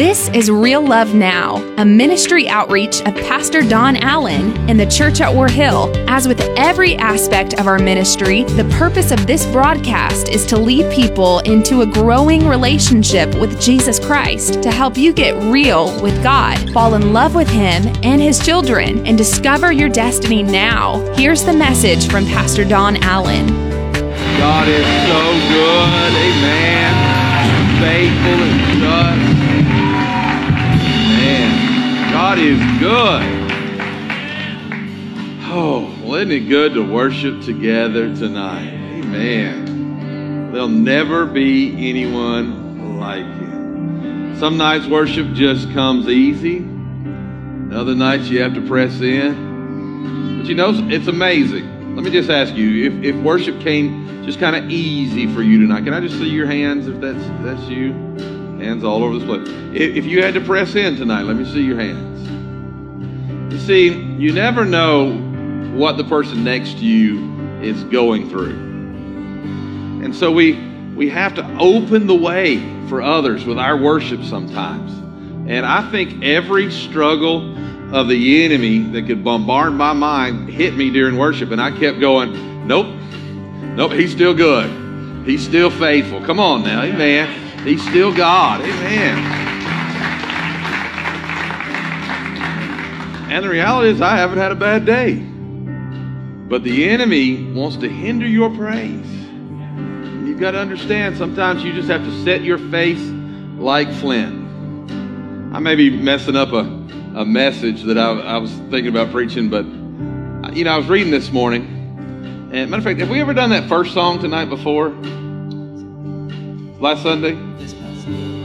This is Real Love Now, a ministry outreach of Pastor Don Allen in the church at War Hill. As with every aspect of our ministry, the purpose of this broadcast is to lead people into a growing relationship with Jesus Christ to help you get real with God, fall in love with Him and His children, and discover your destiny now. Here's the message from Pastor Don Allen. God is so good. Amen. Faithful and just. God is good. Oh, well, isn't it good to worship together tonight? Amen. There'll never be anyone like you. Some nights worship just comes easy. Other nights you have to press in. But you know, it's amazing. Let me just ask you, if, if worship came just kind of easy for you tonight, can I just see your hands if that's that's you? Hands all over the place. If, if you had to press in tonight, let me see your hands. You see, you never know what the person next to you is going through. And so we we have to open the way for others with our worship sometimes. And I think every struggle of the enemy that could bombard my mind hit me during worship. And I kept going, nope, nope, he's still good. He's still faithful. Come on now, amen. He's still God, amen. And the reality is, I haven't had a bad day. But the enemy wants to hinder your praise. You've got to understand, sometimes you just have to set your face like flint. I may be messing up a, a message that I, I was thinking about preaching, but you know, I was reading this morning. And matter of fact, have we ever done that first song tonight before? Last Sunday?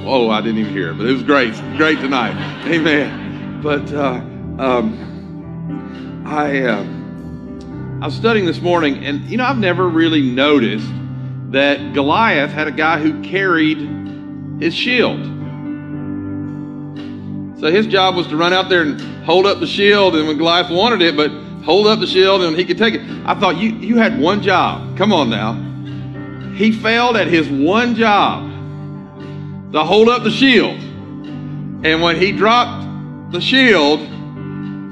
Oh, I didn't even hear it, but it was great. Great tonight. Amen. But uh, um, I, uh, I was studying this morning, and you know, I've never really noticed that Goliath had a guy who carried his shield. So his job was to run out there and hold up the shield, and when Goliath wanted it, but hold up the shield and he could take it. I thought you you had one job. Come on now. He failed at his one job to hold up the shield. And when he dropped the shield,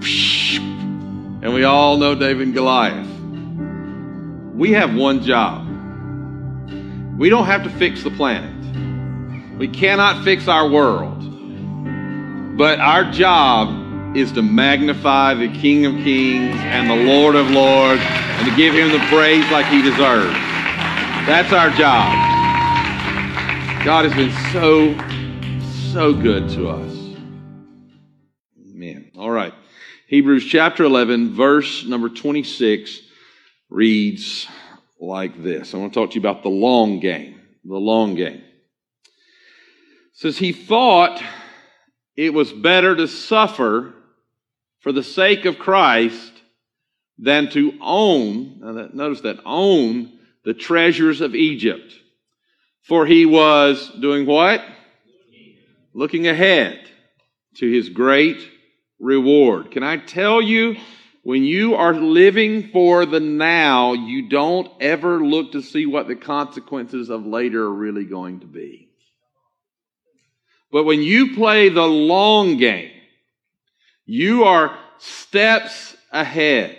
and we all know David and Goliath, we have one job. We don't have to fix the planet. We cannot fix our world. But our job is to magnify the King of Kings and the Lord of Lords and to give him the praise like he deserves. That's our job. God has been so, so good to us. Amen. All right. Hebrews chapter 11, verse number 26 reads like this. I want to talk to you about the long game. The long game. It says, He thought it was better to suffer for the sake of Christ than to own, that, notice that, own the treasures of Egypt. For he was doing what? Looking ahead to his great reward. Can I tell you, when you are living for the now, you don't ever look to see what the consequences of later are really going to be. But when you play the long game, you are steps ahead.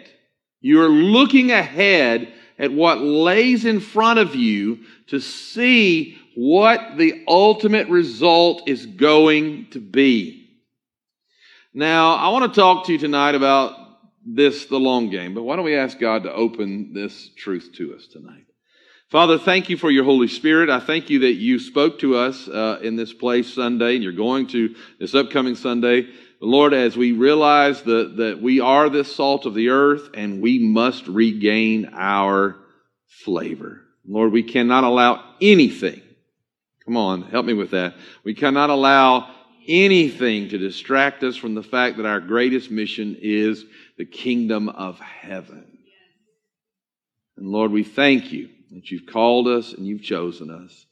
You're looking ahead at what lays in front of you to see what the ultimate result is going to be. Now, I want to talk to you tonight about this, the long game, but why don't we ask God to open this truth to us tonight? Father, thank you for your Holy Spirit. I thank you that you spoke to us uh, in this place Sunday, and you're going to this upcoming Sunday. Lord, as we realize that, that we are this salt of the earth and we must regain our flavor. Lord, we cannot allow anything, come on, help me with that. We cannot allow anything to distract us from the fact that our greatest mission is the kingdom of heaven. And Lord, we thank you that you've called us and you've chosen us.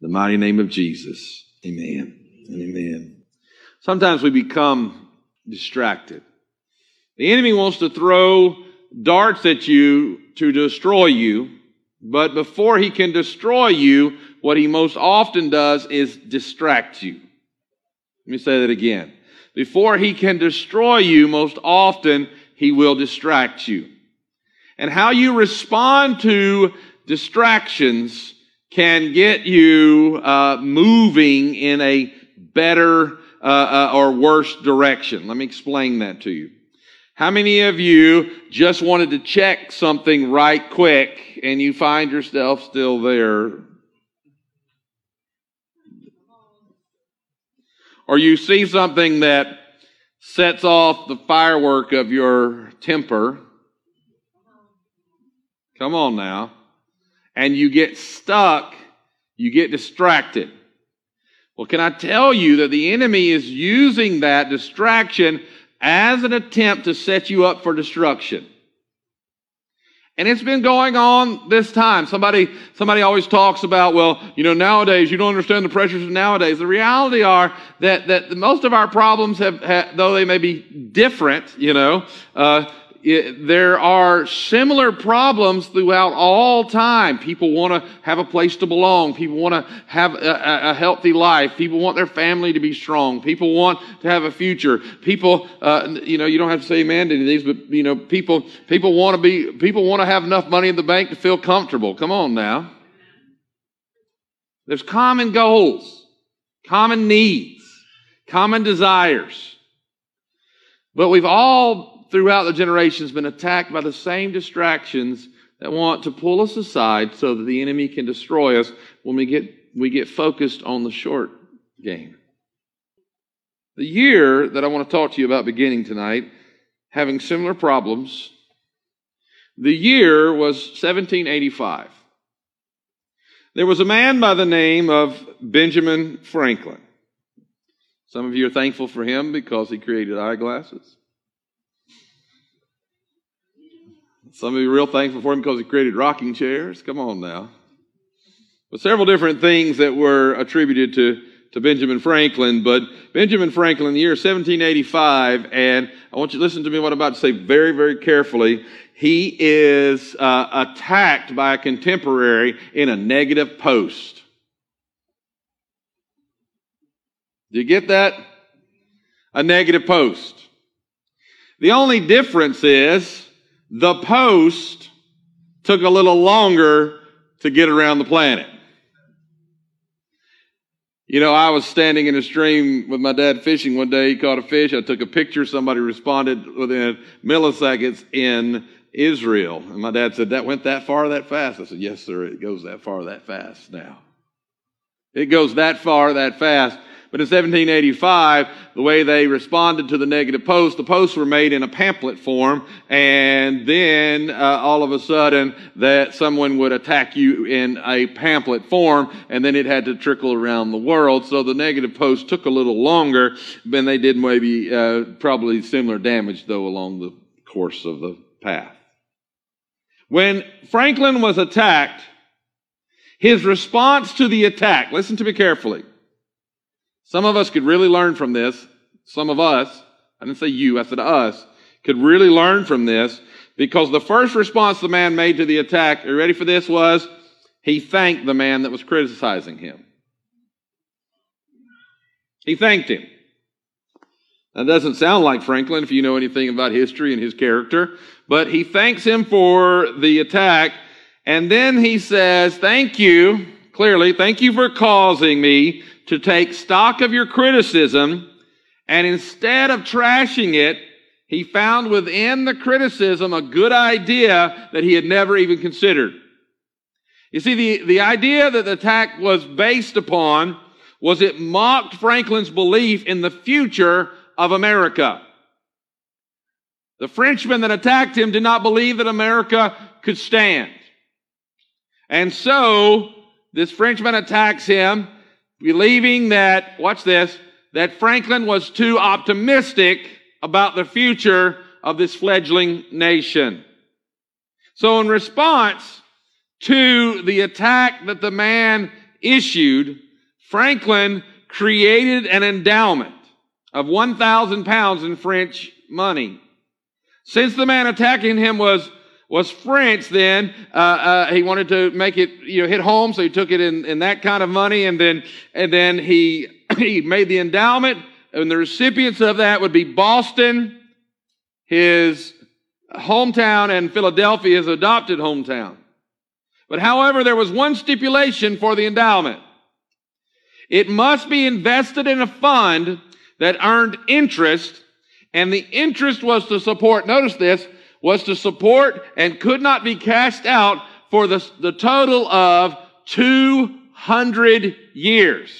In the mighty name of Jesus, amen and amen. Sometimes we become distracted. The enemy wants to throw darts at you to destroy you, but before he can destroy you, what he most often does is distract you. Let me say that again. Before he can destroy you, most often he will distract you. And how you respond to distractions can get you uh, moving in a better uh, uh, or worse direction. Let me explain that to you. How many of you just wanted to check something right quick and you find yourself still there? Or you see something that sets off the firework of your temper. Come on now. And you get stuck, you get distracted. Well, can I tell you that the enemy is using that distraction as an attempt to set you up for destruction? And it's been going on this time. Somebody, somebody always talks about, well, you know, nowadays, you don't understand the pressures of nowadays. The reality are that, that most of our problems have, have though they may be different, you know, uh, it, there are similar problems throughout all time. People want to have a place to belong. People want to have a, a, healthy life. People want their family to be strong. People want to have a future. People, uh, you know, you don't have to say amen to any of these, but you know, people, people want to be, people want to have enough money in the bank to feel comfortable. Come on now. There's common goals, common needs, common desires. But we've all throughout the generations been attacked by the same distractions that want to pull us aside so that the enemy can destroy us when we get, we get focused on the short game. The year that I want to talk to you about beginning tonight, having similar problems, the year was 1785. There was a man by the name of Benjamin Franklin. Some of you are thankful for him because he created eyeglasses. Some of you are real thankful for him because he created rocking chairs. Come on now. But several different things that were attributed to, to Benjamin Franklin. But Benjamin Franklin, the year 1785, and I want you to listen to me what I'm about to say very, very carefully. He is uh, attacked by a contemporary in a negative post. Do you get that? A negative post. The only difference is the post took a little longer to get around the planet. You know, I was standing in a stream with my dad fishing one day. He caught a fish. I took a picture. Somebody responded within milliseconds in Israel. And my dad said, That went that far, that fast? I said, Yes, sir. It goes that far, that fast now. It goes that far, that fast. But in 1785, the way they responded to the negative posts, the posts were made in a pamphlet form, and then uh, all of a sudden that someone would attack you in a pamphlet form, and then it had to trickle around the world. So the negative posts took a little longer, than they did maybe uh, probably similar damage though along the course of the path. When Franklin was attacked, his response to the attack, listen to me carefully. Some of us could really learn from this. Some of us, I didn't say you, I said us, could really learn from this because the first response the man made to the attack, are you ready for this, was he thanked the man that was criticizing him. He thanked him. That doesn't sound like Franklin if you know anything about history and his character, but he thanks him for the attack, and then he says, Thank you, clearly, thank you for causing me to take stock of your criticism and instead of trashing it, he found within the criticism a good idea that he had never even considered. You see, the, the idea that the attack was based upon was it mocked Franklin's belief in the future of America. The Frenchman that attacked him did not believe that America could stand. And so, this Frenchman attacks him believing that, watch this, that Franklin was too optimistic about the future of this fledgling nation. So in response to the attack that the man issued, Franklin created an endowment of 1,000 pounds in French money. Since the man attacking him was was French then. Uh, uh, he wanted to make it, you know, hit home, so he took it in, in that kind of money, and then and then he he made the endowment and the recipients of that would be Boston, his hometown, and Philadelphia, his adopted hometown. But however, there was one stipulation for the endowment. It must be invested in a fund that earned interest, and the interest was to support, notice this, was to support and could not be cashed out for the, the total of 200 years.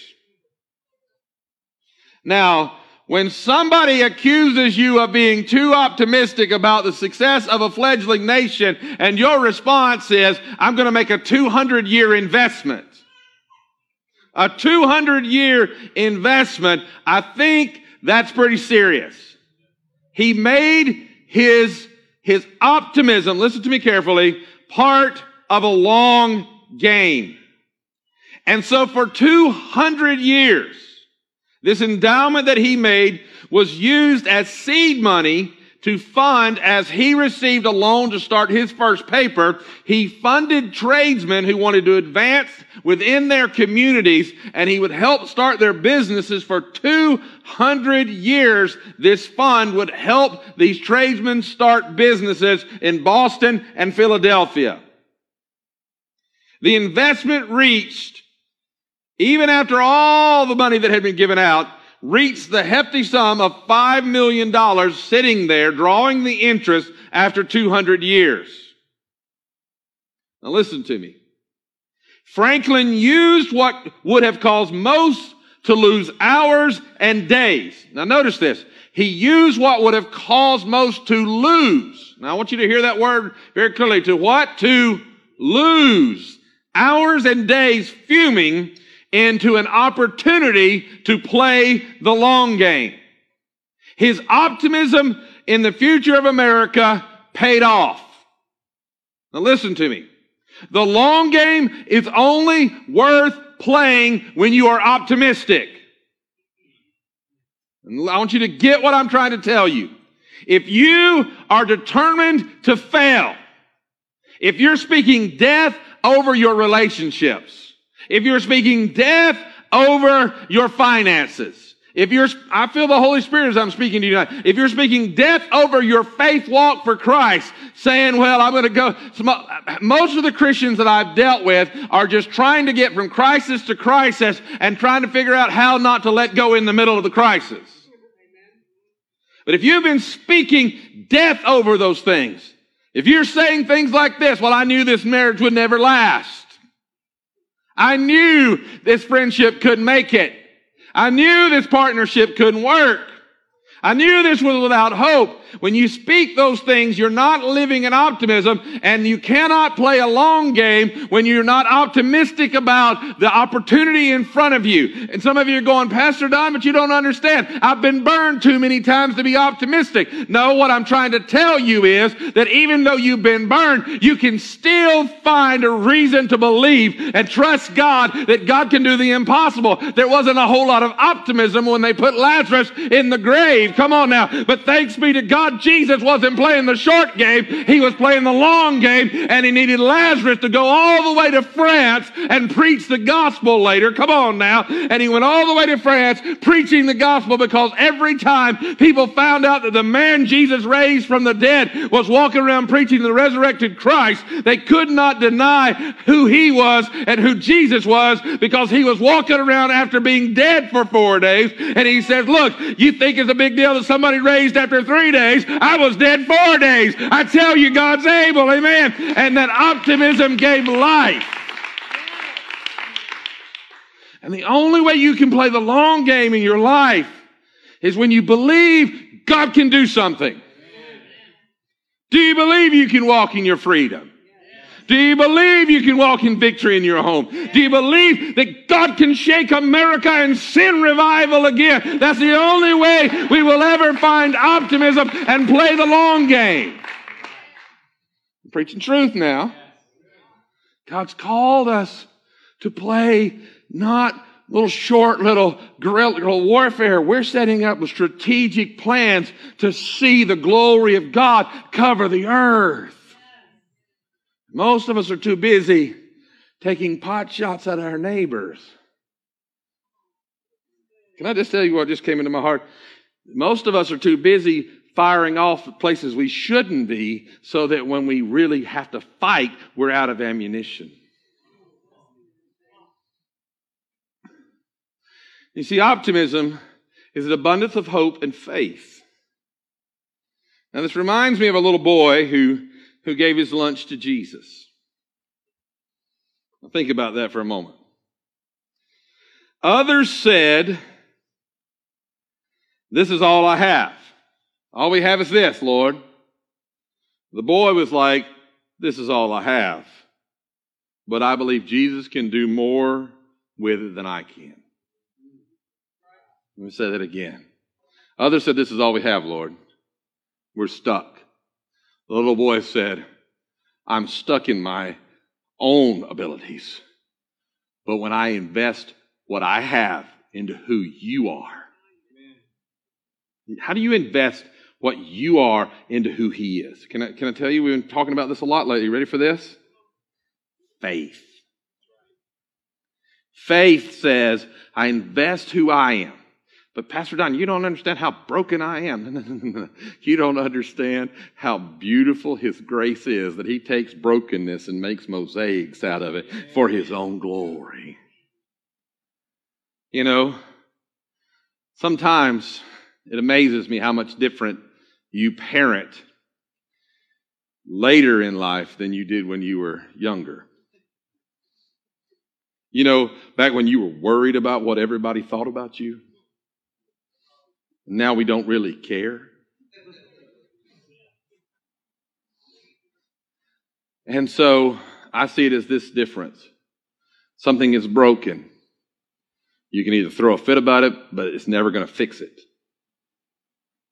Now, when somebody accuses you of being too optimistic about the success of a fledgling nation and your response is, I'm going to make a 200 year investment. A 200 year investment, I think that's pretty serious. He made his, his optimism, listen to me carefully, part of a long game. And so for 200 years, this endowment that he made was used as seed money to fund as he received a loan to start his first paper. He funded tradesmen who wanted to advance within their communities and he would help start their businesses for 200 years. This fund would help these tradesmen start businesses in Boston and Philadelphia. The investment reached even after all the money that had been given out, reached the hefty sum of $5 million sitting there drawing the interest after 200 years. Now listen to me. Franklin used what would have caused most to lose hours and days. Now notice this. He used what would have caused most to lose. Now I want you to hear that word very clearly. To what? To lose. Hours and days fuming into an opportunity to play the long game. His optimism in the future of America paid off. Now listen to me. The long game is only worth playing when you are optimistic. And I want you to get what I'm trying to tell you. If you are determined to fail, if you're speaking death over your relationships, if you're speaking death over your finances, if you're, I feel the Holy Spirit as I'm speaking to you tonight. If you're speaking death over your faith walk for Christ, saying, well, I'm going to go, most of the Christians that I've dealt with are just trying to get from crisis to crisis and trying to figure out how not to let go in the middle of the crisis. But if you've been speaking death over those things, if you're saying things like this, well, I knew this marriage would never last. I knew this friendship couldn't make it. I knew this partnership couldn't work. I knew this was without hope. When you speak those things, you're not living in optimism and you cannot play a long game when you're not optimistic about the opportunity in front of you. And some of you are going, Pastor Don, but you don't understand. I've been burned too many times to be optimistic. No, what I'm trying to tell you is that even though you've been burned, you can still find a reason to believe and trust God that God can do the impossible. There wasn't a whole lot of optimism when they put Lazarus in the grave. Come on now. But thanks be to God God, Jesus wasn't playing the short game. He was playing the long game and he needed Lazarus to go all the way to France and preach the gospel later. Come on now. And he went all the way to France preaching the gospel because every time people found out that the man Jesus raised from the dead was walking around preaching the resurrected Christ, they could not deny who he was and who Jesus was because he was walking around after being dead for four days. And he says, look, you think it's a big deal that somebody raised after three days? Days. I was dead four days. I tell you, God's able. Amen. And that optimism gave life. And the only way you can play the long game in your life is when you believe God can do something. Do you believe you can walk in your freedom? Do you believe you can walk in victory in your home? Do you believe that God can shake America and send revival again? That's the only way we will ever find optimism and play the long game. I'm preaching truth now. God's called us to play not little short little guerrilla warfare. We're setting up strategic plans to see the glory of God cover the earth. Most of us are too busy taking pot shots at our neighbors Can I just tell you what just came into my heart? Most of us are too busy firing off places we shouldn't be so that when we really have to fight, we're out of ammunition. You see, optimism is an abundance of hope and faith. Now, this reminds me of a little boy who, who gave his lunch to Jesus. Now, think about that for a moment. Others said, This is all I have. All we have is this, Lord. The boy was like, This is all I have. But I believe Jesus can do more with it than I can. Let me say that again. Others said, This is all we have, Lord. We're stuck. The little boy said, I'm stuck in my own abilities. But when I invest what I have into who you are, how do you invest what you are into who he is? Can I, can I tell you, we've been talking about this a lot lately. You ready for this? Faith. Faith says, I invest who I am. But Pastor Don, you don't understand how broken I am. you don't understand how beautiful His grace is that He takes brokenness and makes mosaics out of it for His own glory. You know, sometimes it amazes me how much different you parent later in life than you did when you were younger. You know, back when you were worried about what everybody thought about you. Now we don't really care. And so I see it as this difference. Something is broken. You can either throw a fit about it, but it's never going to fix it.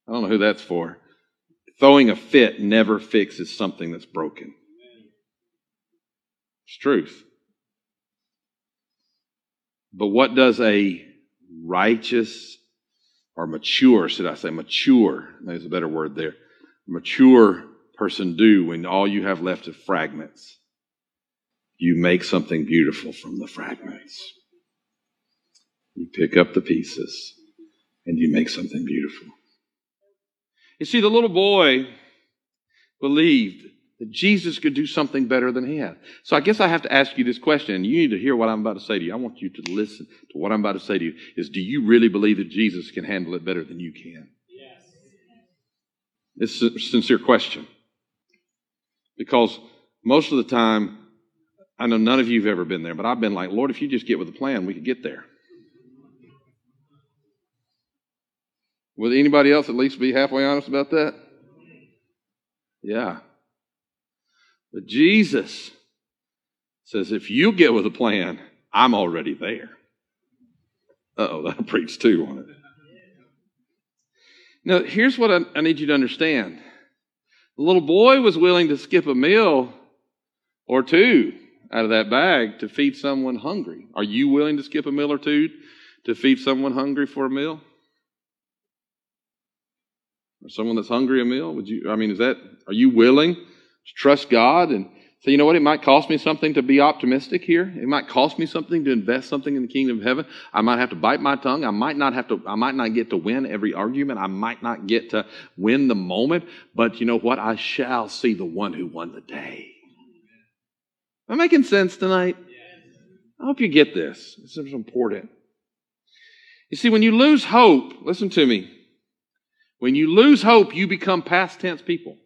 I don't know who that's for. Throwing a fit never fixes something that's broken. It's truth. But what does a righteous or mature, should I say, mature, there's a better word there, mature person do when all you have left is fragments? You make something beautiful from the fragments. You pick up the pieces and you make something beautiful. You see, the little boy believed that Jesus could do something better than he had. So I guess I have to ask you this question, and you need to hear what I'm about to say to you. I want you to listen to what I'm about to say to you. Is do you really believe that Jesus can handle it better than you can? Yes. It's a sincere question. Because most of the time, I know none of you have ever been there, but I've been like, Lord, if you just get with a plan, we could get there. Would anybody else at least be halfway honest about that? Yeah. But Jesus says, if you get with a plan, I'm already there. oh, that preached too on it. Now, here's what I, I need you to understand. The little boy was willing to skip a meal or two out of that bag to feed someone hungry. Are you willing to skip a meal or two to feed someone hungry for a meal? Or someone that's hungry a meal? Would you, I mean, is that, are you willing trust God and say, you know what, it might cost me something to be optimistic here. It might cost me something to invest something in the kingdom of heaven. I might have to bite my tongue. I might not have to, I might not get to win every argument. I might not get to win the moment. But you know what? I shall see the one who won the day. Am I making sense tonight? I hope you get this. This is important. You see, when you lose hope, listen to me. When you lose hope, you become past tense people.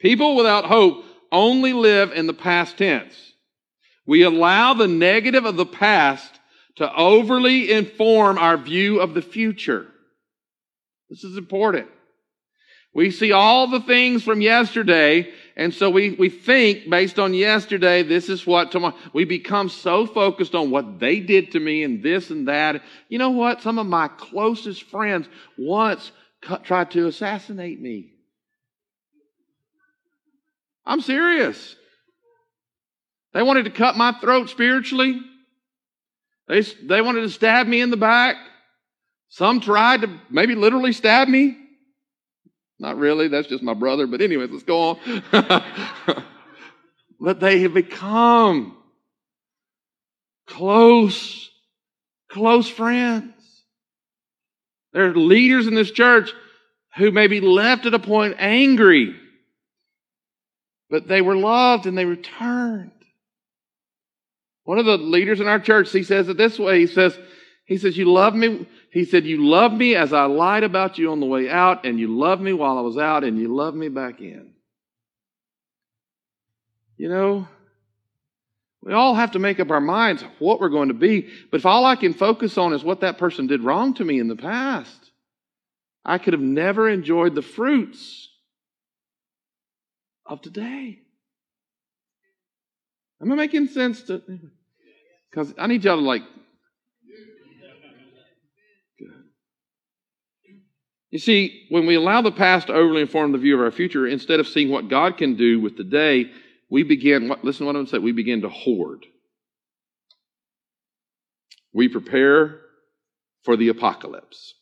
People without hope only live in the past tense. We allow the negative of the past to overly inform our view of the future. This is important. We see all the things from yesterday, and so we, we think based on yesterday, this is what tomorrow. We become so focused on what they did to me and this and that. You know what? Some of my closest friends once tried to assassinate me. I'm serious. They wanted to cut my throat spiritually. They, they wanted to stab me in the back. Some tried to maybe literally stab me. Not really, that's just my brother. But, anyways, let's go on. but they have become close, close friends. There are leaders in this church who may be left at a point angry, but they were loved and they returned. One of the leaders in our church, he says it this way. He says, he says, you love me. He said, you love me as I lied about you on the way out and you loved me while I was out and you love me back in. You know, we all have to make up our minds what we're going to be. But if all I can focus on is what that person did wrong to me in the past, I could have never enjoyed the fruits of today. Am I making sense to? Because I need y'all to like. You see, when we allow the past to overly inform the view of our future, instead of seeing what God can do with the day, we begin, listen to what I'm saying, we begin to hoard. We prepare for the apocalypse.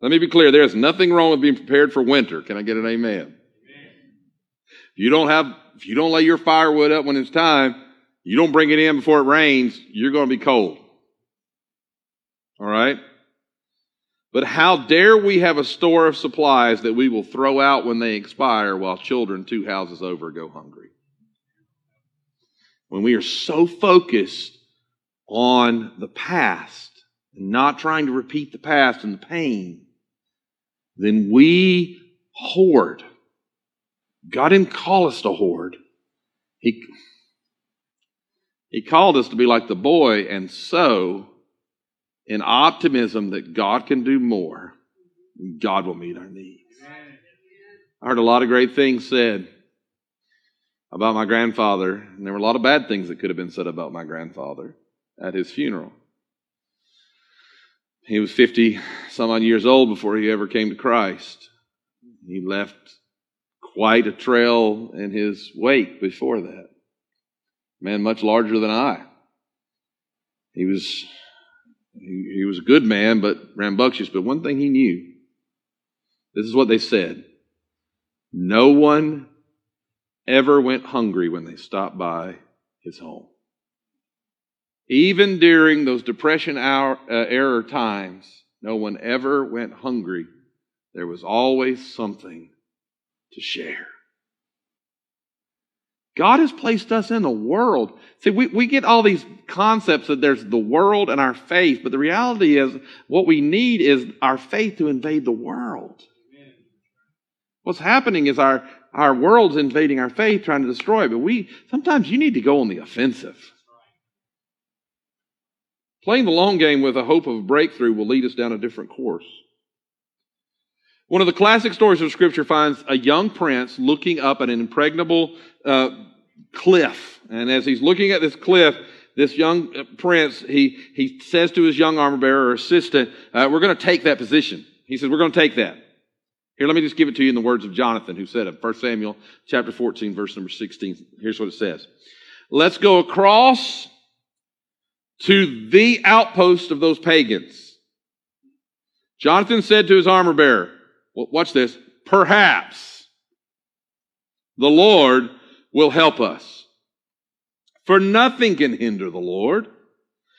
Let me be clear, there is nothing wrong with being prepared for winter. Can I get an amen? If you don't have, if you don't lay your firewood up when it's time, you don't bring it in before it rains, you're going to be cold. All right? But how dare we have a store of supplies that we will throw out when they expire while children two houses over go hungry? When we are so focused on the past and not trying to repeat the past and the pain, then we hoard. God didn't call us to hoard. He, he called us to be like the boy and sow in optimism that God can do more. God will meet our needs. I heard a lot of great things said about my grandfather, and there were a lot of bad things that could have been said about my grandfather at his funeral. He was 50 some odd years old before he ever came to Christ. He left quite a trail in his wake before that. Man much larger than I. He was he, he was a good man, but rambunctious. But one thing he knew this is what they said no one ever went hungry when they stopped by his home. Even during those depression hour, uh, era times, no one ever went hungry. There was always something to share. God has placed us in the world. See, we, we get all these concepts that there's the world and our faith, but the reality is what we need is our faith to invade the world. What's happening is our, our world's invading our faith, trying to destroy it, but we, sometimes you need to go on the offensive. Playing the long game with a hope of a breakthrough will lead us down a different course. One of the classic stories of Scripture finds a young prince looking up at an impregnable uh, cliff. And as he's looking at this cliff, this young uh, prince, he, he says to his young armor bearer or assistant, uh, We're going to take that position. He says, We're going to take that. Here, let me just give it to you in the words of Jonathan, who said it. 1 Samuel chapter 14, verse number 16. Here's what it says. Let's go across to the outpost of those pagans. Jonathan said to his armor bearer, watch this, perhaps the Lord will help us. For nothing can hinder the Lord.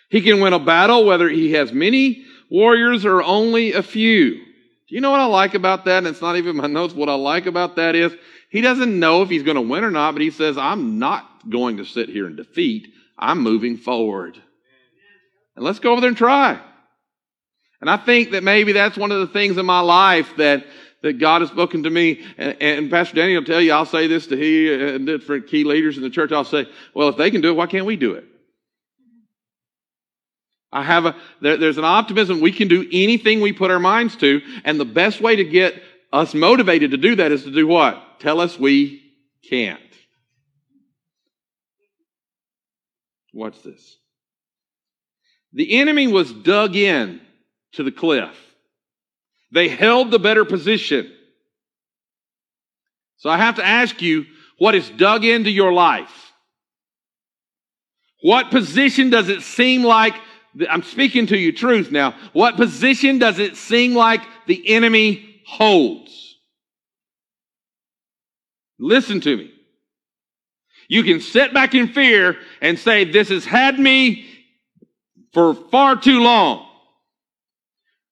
He can win a battle whether he has many warriors or only a few. Do you know what I like about that? And it's not even my notes. What I like about that is he doesn't know if he's going to win or not, but he says, I'm not going to sit here and defeat. I'm moving forward. And let's go over there and try. And I think that maybe that's one of the things in my life that, that God has spoken to me. And, and Pastor Danny will tell you, I'll say this to he and different key leaders in the church. I'll say, well, if they can do it, why can't we do it? I have a, there, there's an optimism. We can do anything we put our minds to. And the best way to get us motivated to do that is to do what? Tell us we can't. Watch this. The enemy was dug in to the cliff. They held the better position. So I have to ask you, what is dug into your life? What position does it seem like? I'm speaking to you truth now. What position does it seem like the enemy holds? Listen to me. You can sit back in fear and say, This has had me for far too long.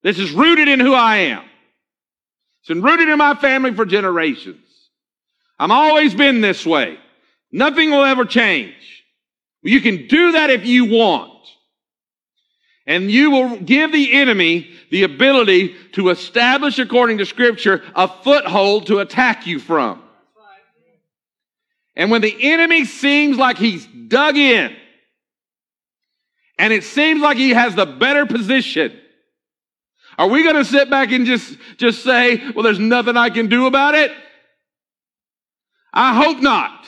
This is rooted in who I am. It's been rooted in my family for generations. I'm always been this way. Nothing will ever change. You can do that if you want. And you will give the enemy the ability to establish, according to scripture, a foothold to attack you from. And when the enemy seems like he's dug in, and it seems like he has the better position, are we going to sit back and just, just say, well, there's nothing I can do about it? I hope not.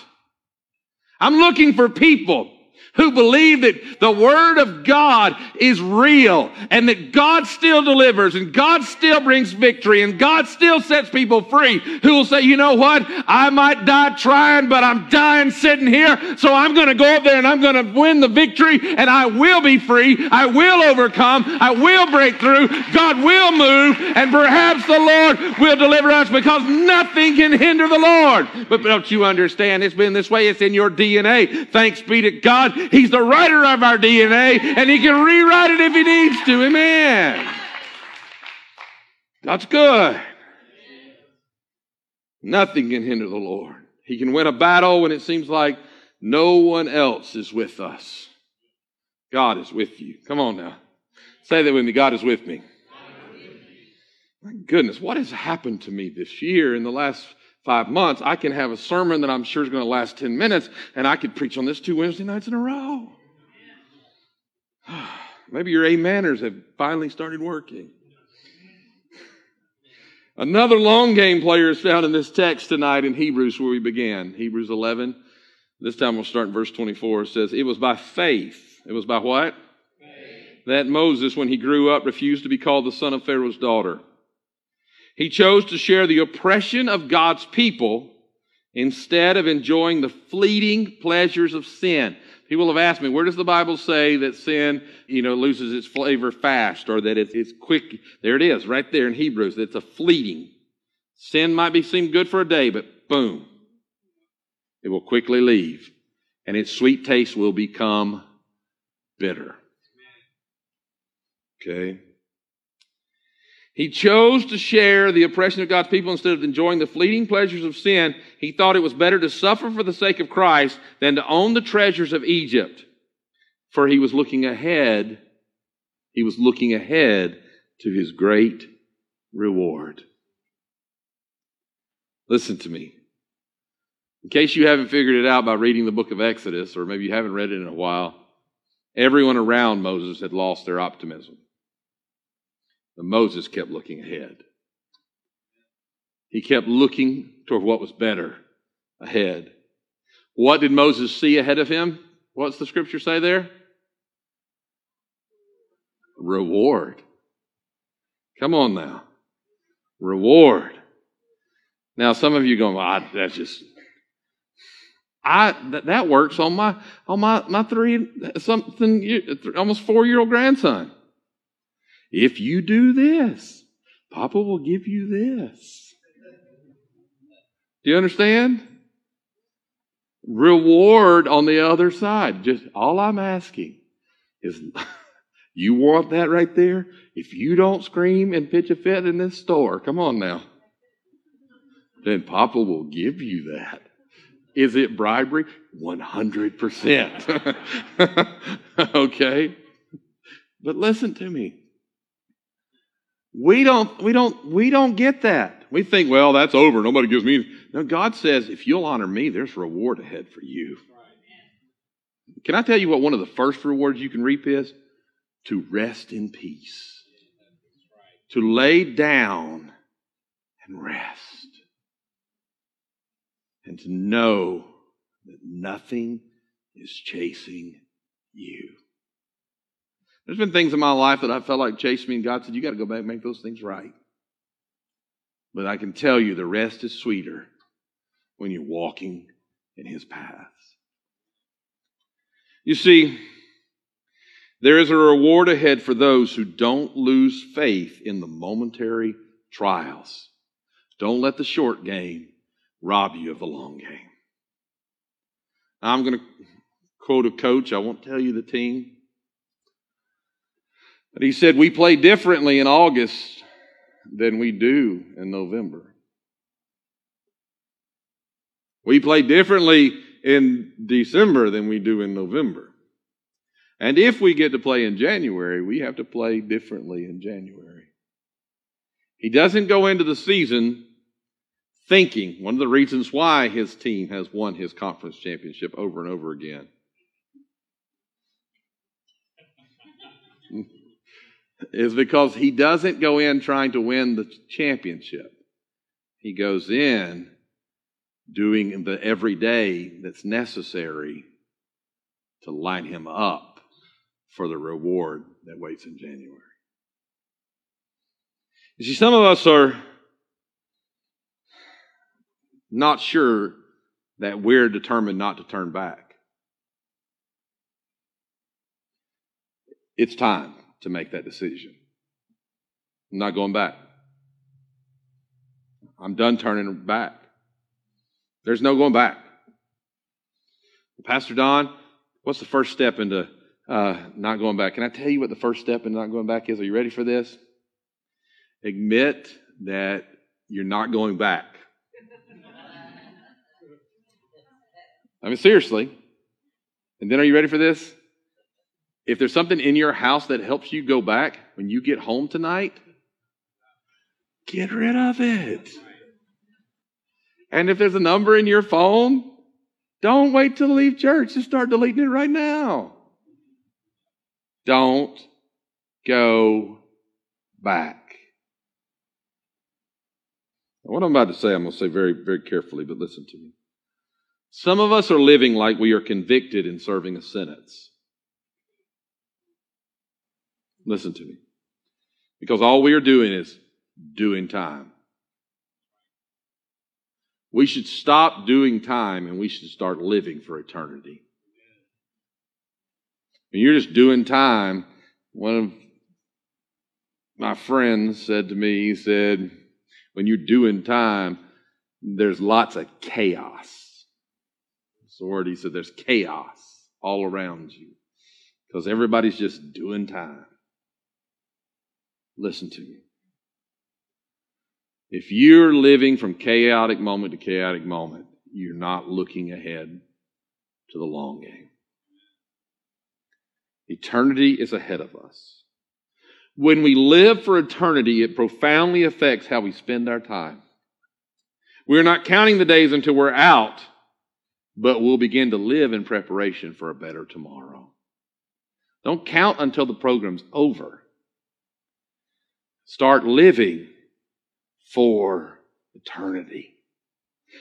I'm looking for people who believe that the Word of God is real and that God still delivers and God still brings victory and God still sets people free, who will say, you know what? I might die trying, but I'm dying sitting here, so I'm going to go up there and I'm going to win the victory and I will be free. I will overcome. I will break through. God will move and perhaps the Lord will deliver us because nothing can hinder the Lord. But don't you understand? It's been this way. It's in your DNA. Thanks be to God. He's the writer of our DNA, and He can rewrite it if He needs to. Amen. That's good. Nothing can hinder the Lord. He can win a battle when it seems like no one else is with us. God is with you. Come on now. Say that with me. God is with me. My goodness, what has happened to me this year in the last five months, I can have a sermon that I'm sure is going to last 10 minutes, and I could preach on this two Wednesday nights in a row. Maybe your ameners have finally started working. Another long game player is found in this text tonight in Hebrews where we began. Hebrews 11. This time we'll start in verse 24. It says, It was by faith. It was by what? Faith. That Moses, when he grew up, refused to be called the son of Pharaoh's daughter. He chose to share the oppression of God's people instead of enjoying the fleeting pleasures of sin. People have asked me, where does the Bible say that sin, you know, loses its flavor fast or that it's, it's quick? There it is, right there in Hebrews. It's a fleeting. Sin might be seem good for a day, but boom, it will quickly leave and its sweet taste will become bitter. Okay? He chose to share the oppression of God's people instead of enjoying the fleeting pleasures of sin. He thought it was better to suffer for the sake of Christ than to own the treasures of Egypt. For he was looking ahead. He was looking ahead to his great reward. Listen to me. In case you haven't figured it out by reading the book of Exodus, or maybe you haven't read it in a while, everyone around Moses had lost their optimism. But Moses kept looking ahead. He kept looking toward what was better ahead. What did Moses see ahead of him? What's the scripture say there? Reward. Come on now. Reward. Now, some of you going, well, that's just, I, that, that works on my, on my, my three, something, almost four year old grandson. If you do this, Papa will give you this. Do you understand? Reward on the other side. Just all I'm asking is you want that right there? If you don't scream and pitch a fit in this store, come on now. Then Papa will give you that. Is it bribery? 100%. okay? But listen to me. We don't, we don't, we don't get that. We think, well, that's over. Nobody gives me. No, God says, if you'll honor me, there's reward ahead for you. Can I tell you what one of the first rewards you can reap is? To rest in peace. To lay down and rest. And to know that nothing is chasing you. There's been things in my life that I felt like chased me, and God said, You got to go back and make those things right. But I can tell you the rest is sweeter when you're walking in His paths. You see, there is a reward ahead for those who don't lose faith in the momentary trials. Don't let the short game rob you of the long game. I'm going to quote a coach. I won't tell you the team. But he said, We play differently in August than we do in November. We play differently in December than we do in November. And if we get to play in January, we have to play differently in January. He doesn't go into the season thinking, one of the reasons why his team has won his conference championship over and over again. Is because he doesn't go in trying to win the championship. He goes in doing the everyday that's necessary to line him up for the reward that waits in January. You see, some of us are not sure that we're determined not to turn back. It's time to make that decision. I'm not going back. I'm done turning back. There's no going back. Pastor Don, what's the first step into uh, not going back? Can I tell you what the first step in not going back is? Are you ready for this? Admit that you're not going back. I mean, seriously. And then are you ready for this? If there's something in your house that helps you go back when you get home tonight, get rid of it. And if there's a number in your phone, don't wait till leave church. Just start deleting it right now. Don't go back. What I'm about to say, I'm going to say very, very carefully, but listen to me. Some of us are living like we are convicted in serving a sentence. Listen to me. Because all we are doing is doing time. We should stop doing time and we should start living for eternity. When you're just doing time, one of my friends said to me, he said, when you're doing time, there's lots of chaos. That's the word he said, there's chaos all around you because everybody's just doing time. Listen to me. If you're living from chaotic moment to chaotic moment, you're not looking ahead to the long game. Eternity is ahead of us. When we live for eternity, it profoundly affects how we spend our time. We're not counting the days until we're out, but we'll begin to live in preparation for a better tomorrow. Don't count until the program's over. Start living for eternity.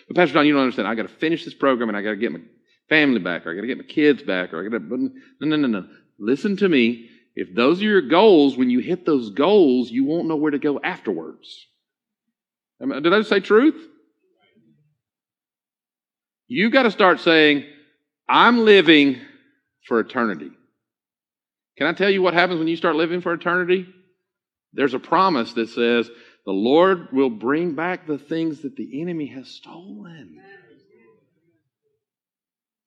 But Pastor Don, you don't understand. I got to finish this program and I got to get my family back, or I got to get my kids back, or I got to. No, no, no, no. Listen to me. If those are your goals, when you hit those goals, you won't know where to go afterwards. Did I say truth? You got to start saying, I'm living for eternity. Can I tell you what happens when you start living for eternity? There's a promise that says the Lord will bring back the things that the enemy has stolen.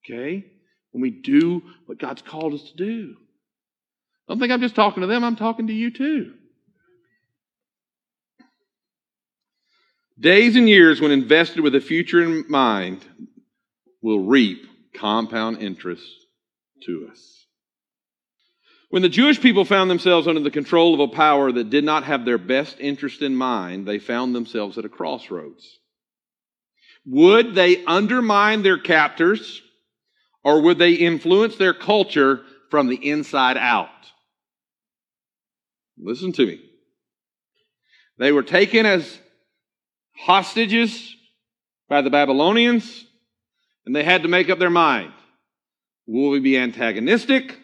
Okay? When we do what God's called us to do. Don't think I'm just talking to them, I'm talking to you too. Days and years, when invested with a future in mind, will reap compound interest to us. When the Jewish people found themselves under the control of a power that did not have their best interest in mind, they found themselves at a crossroads. Would they undermine their captors or would they influence their culture from the inside out? Listen to me. They were taken as hostages by the Babylonians and they had to make up their mind. Will we be antagonistic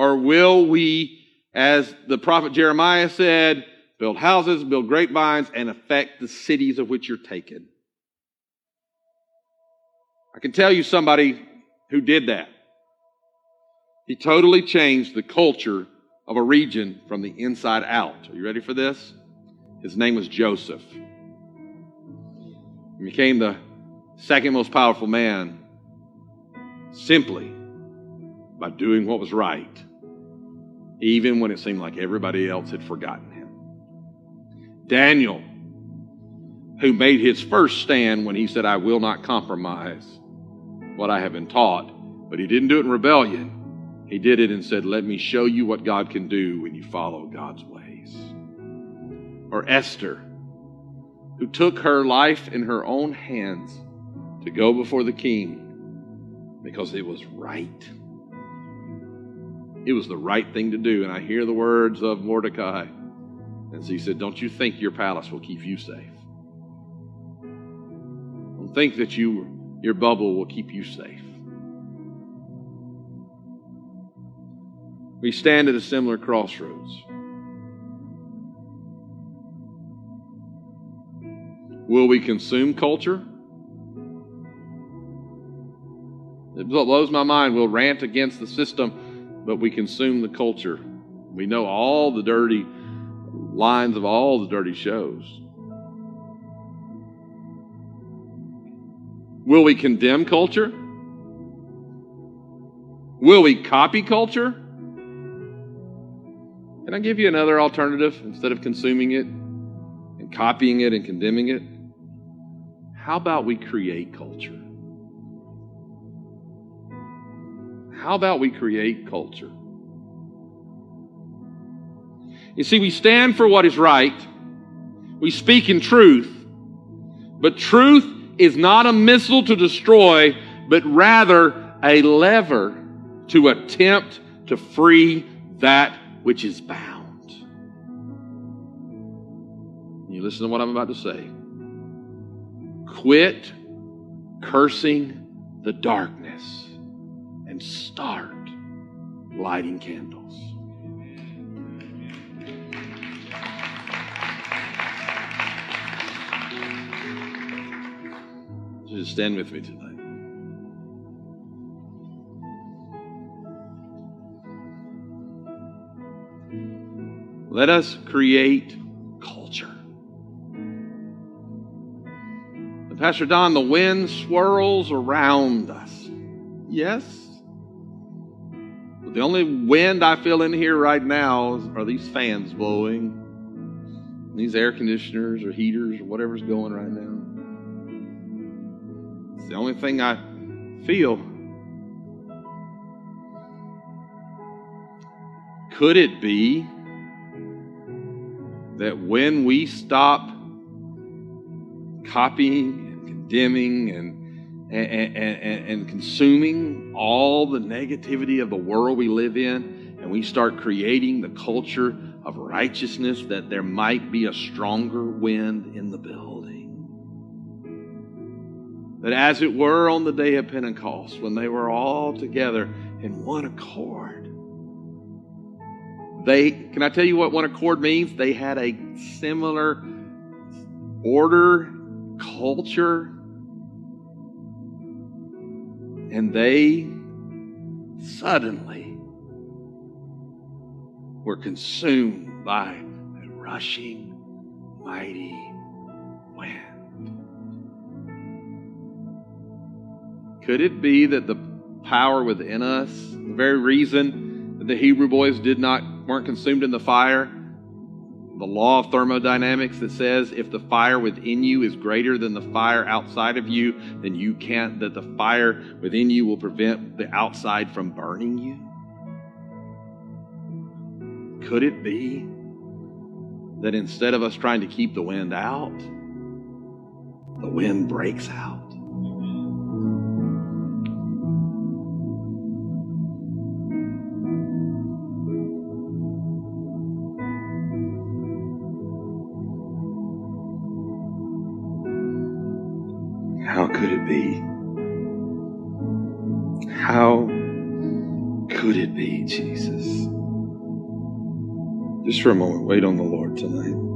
or will we, as the prophet Jeremiah said, build houses, build grapevines, and affect the cities of which you're taken? I can tell you somebody who did that. He totally changed the culture of a region from the inside out. Are you ready for this? His name was Joseph. He became the second most powerful man simply by doing what was right even when it seemed like everybody else had forgotten him. Daniel, who made his first stand when he said, I will not compromise what I have been taught, but he didn't do it in rebellion. He did it and said, Let me show you what God can do when you follow God's ways. Or Esther, who took her life in her own hands to go before the king because it was right. It was the right thing to do. And I hear the words of Mordecai. And so he said, Don't you think your palace will keep you safe? Don't think that you, your bubble will keep you safe. We stand at a similar crossroads. Will we consume culture? It blows my mind. We'll rant against the system, but we consume the culture. We know all the dirty lines of all the dirty shows. Will we condemn culture? Will we copy culture? Can I give you another alternative instead of consuming it and copying it and condemning it? How about we create culture? How about we create culture? You see, we stand for what is right. We speak in truth. But truth is not a missile to destroy, but rather a lever to attempt to free that which is bound. You listen to what I'm about to say. Quit cursing the darkness start lighting candles. Just stand with me tonight. Let us create culture. Pastor Don, the wind swirls around us. Yes. The only wind I feel in here right now are these fans blowing, these air conditioners or heaters or whatever's going right now. It's the only thing I feel. Could it be that when we stop copying and condemning and, and, and, and, consuming all the negativity of the world we live in, and we start creating the culture of righteousness, that there might be a stronger wind in the building. That, as it were on the day of Pentecost, when they were all together in one accord, they, can I tell you what one accord means? They had a similar order, culture, and they suddenly were consumed by a rushing, mighty wind. Could it be that the power within us, the very reason that the Hebrew boys did not weren't consumed in the fire. The law of thermodynamics that says if the fire within you is greater than the fire outside of you, then you can't, that the fire within you will prevent the outside from burning you. Could it be that instead of us trying to keep the wind out, the wind breaks out? Just for a moment, wait on the Lord tonight.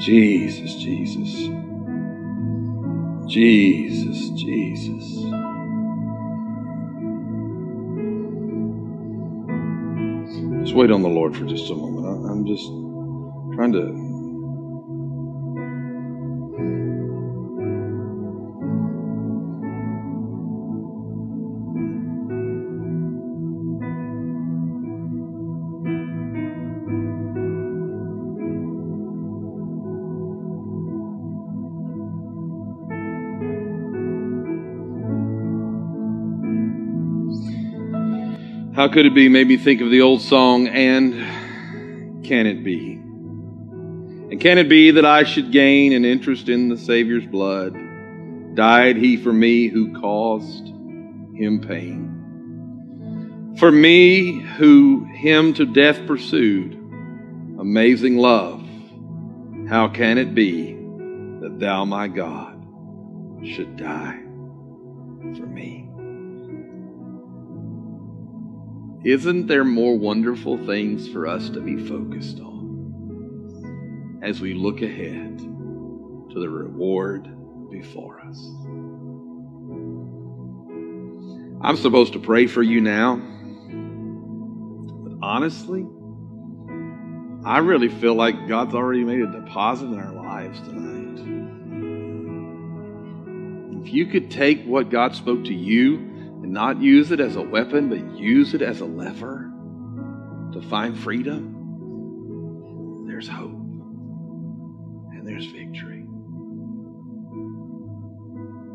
Jesus, Jesus. Jesus, Jesus. Wait on the Lord for just a moment. I'm just trying to How could it be? Made me think of the old song, and can it be? And can it be that I should gain an interest in the Savior's blood? Died he for me who caused him pain. For me who him to death pursued. Amazing love. How can it be that thou, my God, should die for me? Isn't there more wonderful things for us to be focused on as we look ahead to the reward before us? I'm supposed to pray for you now, but honestly, I really feel like God's already made a deposit in our lives tonight. If you could take what God spoke to you and not use it as a weapon, but use it as a lever to find freedom, there's hope and there's victory.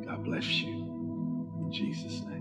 God bless you. In Jesus' name.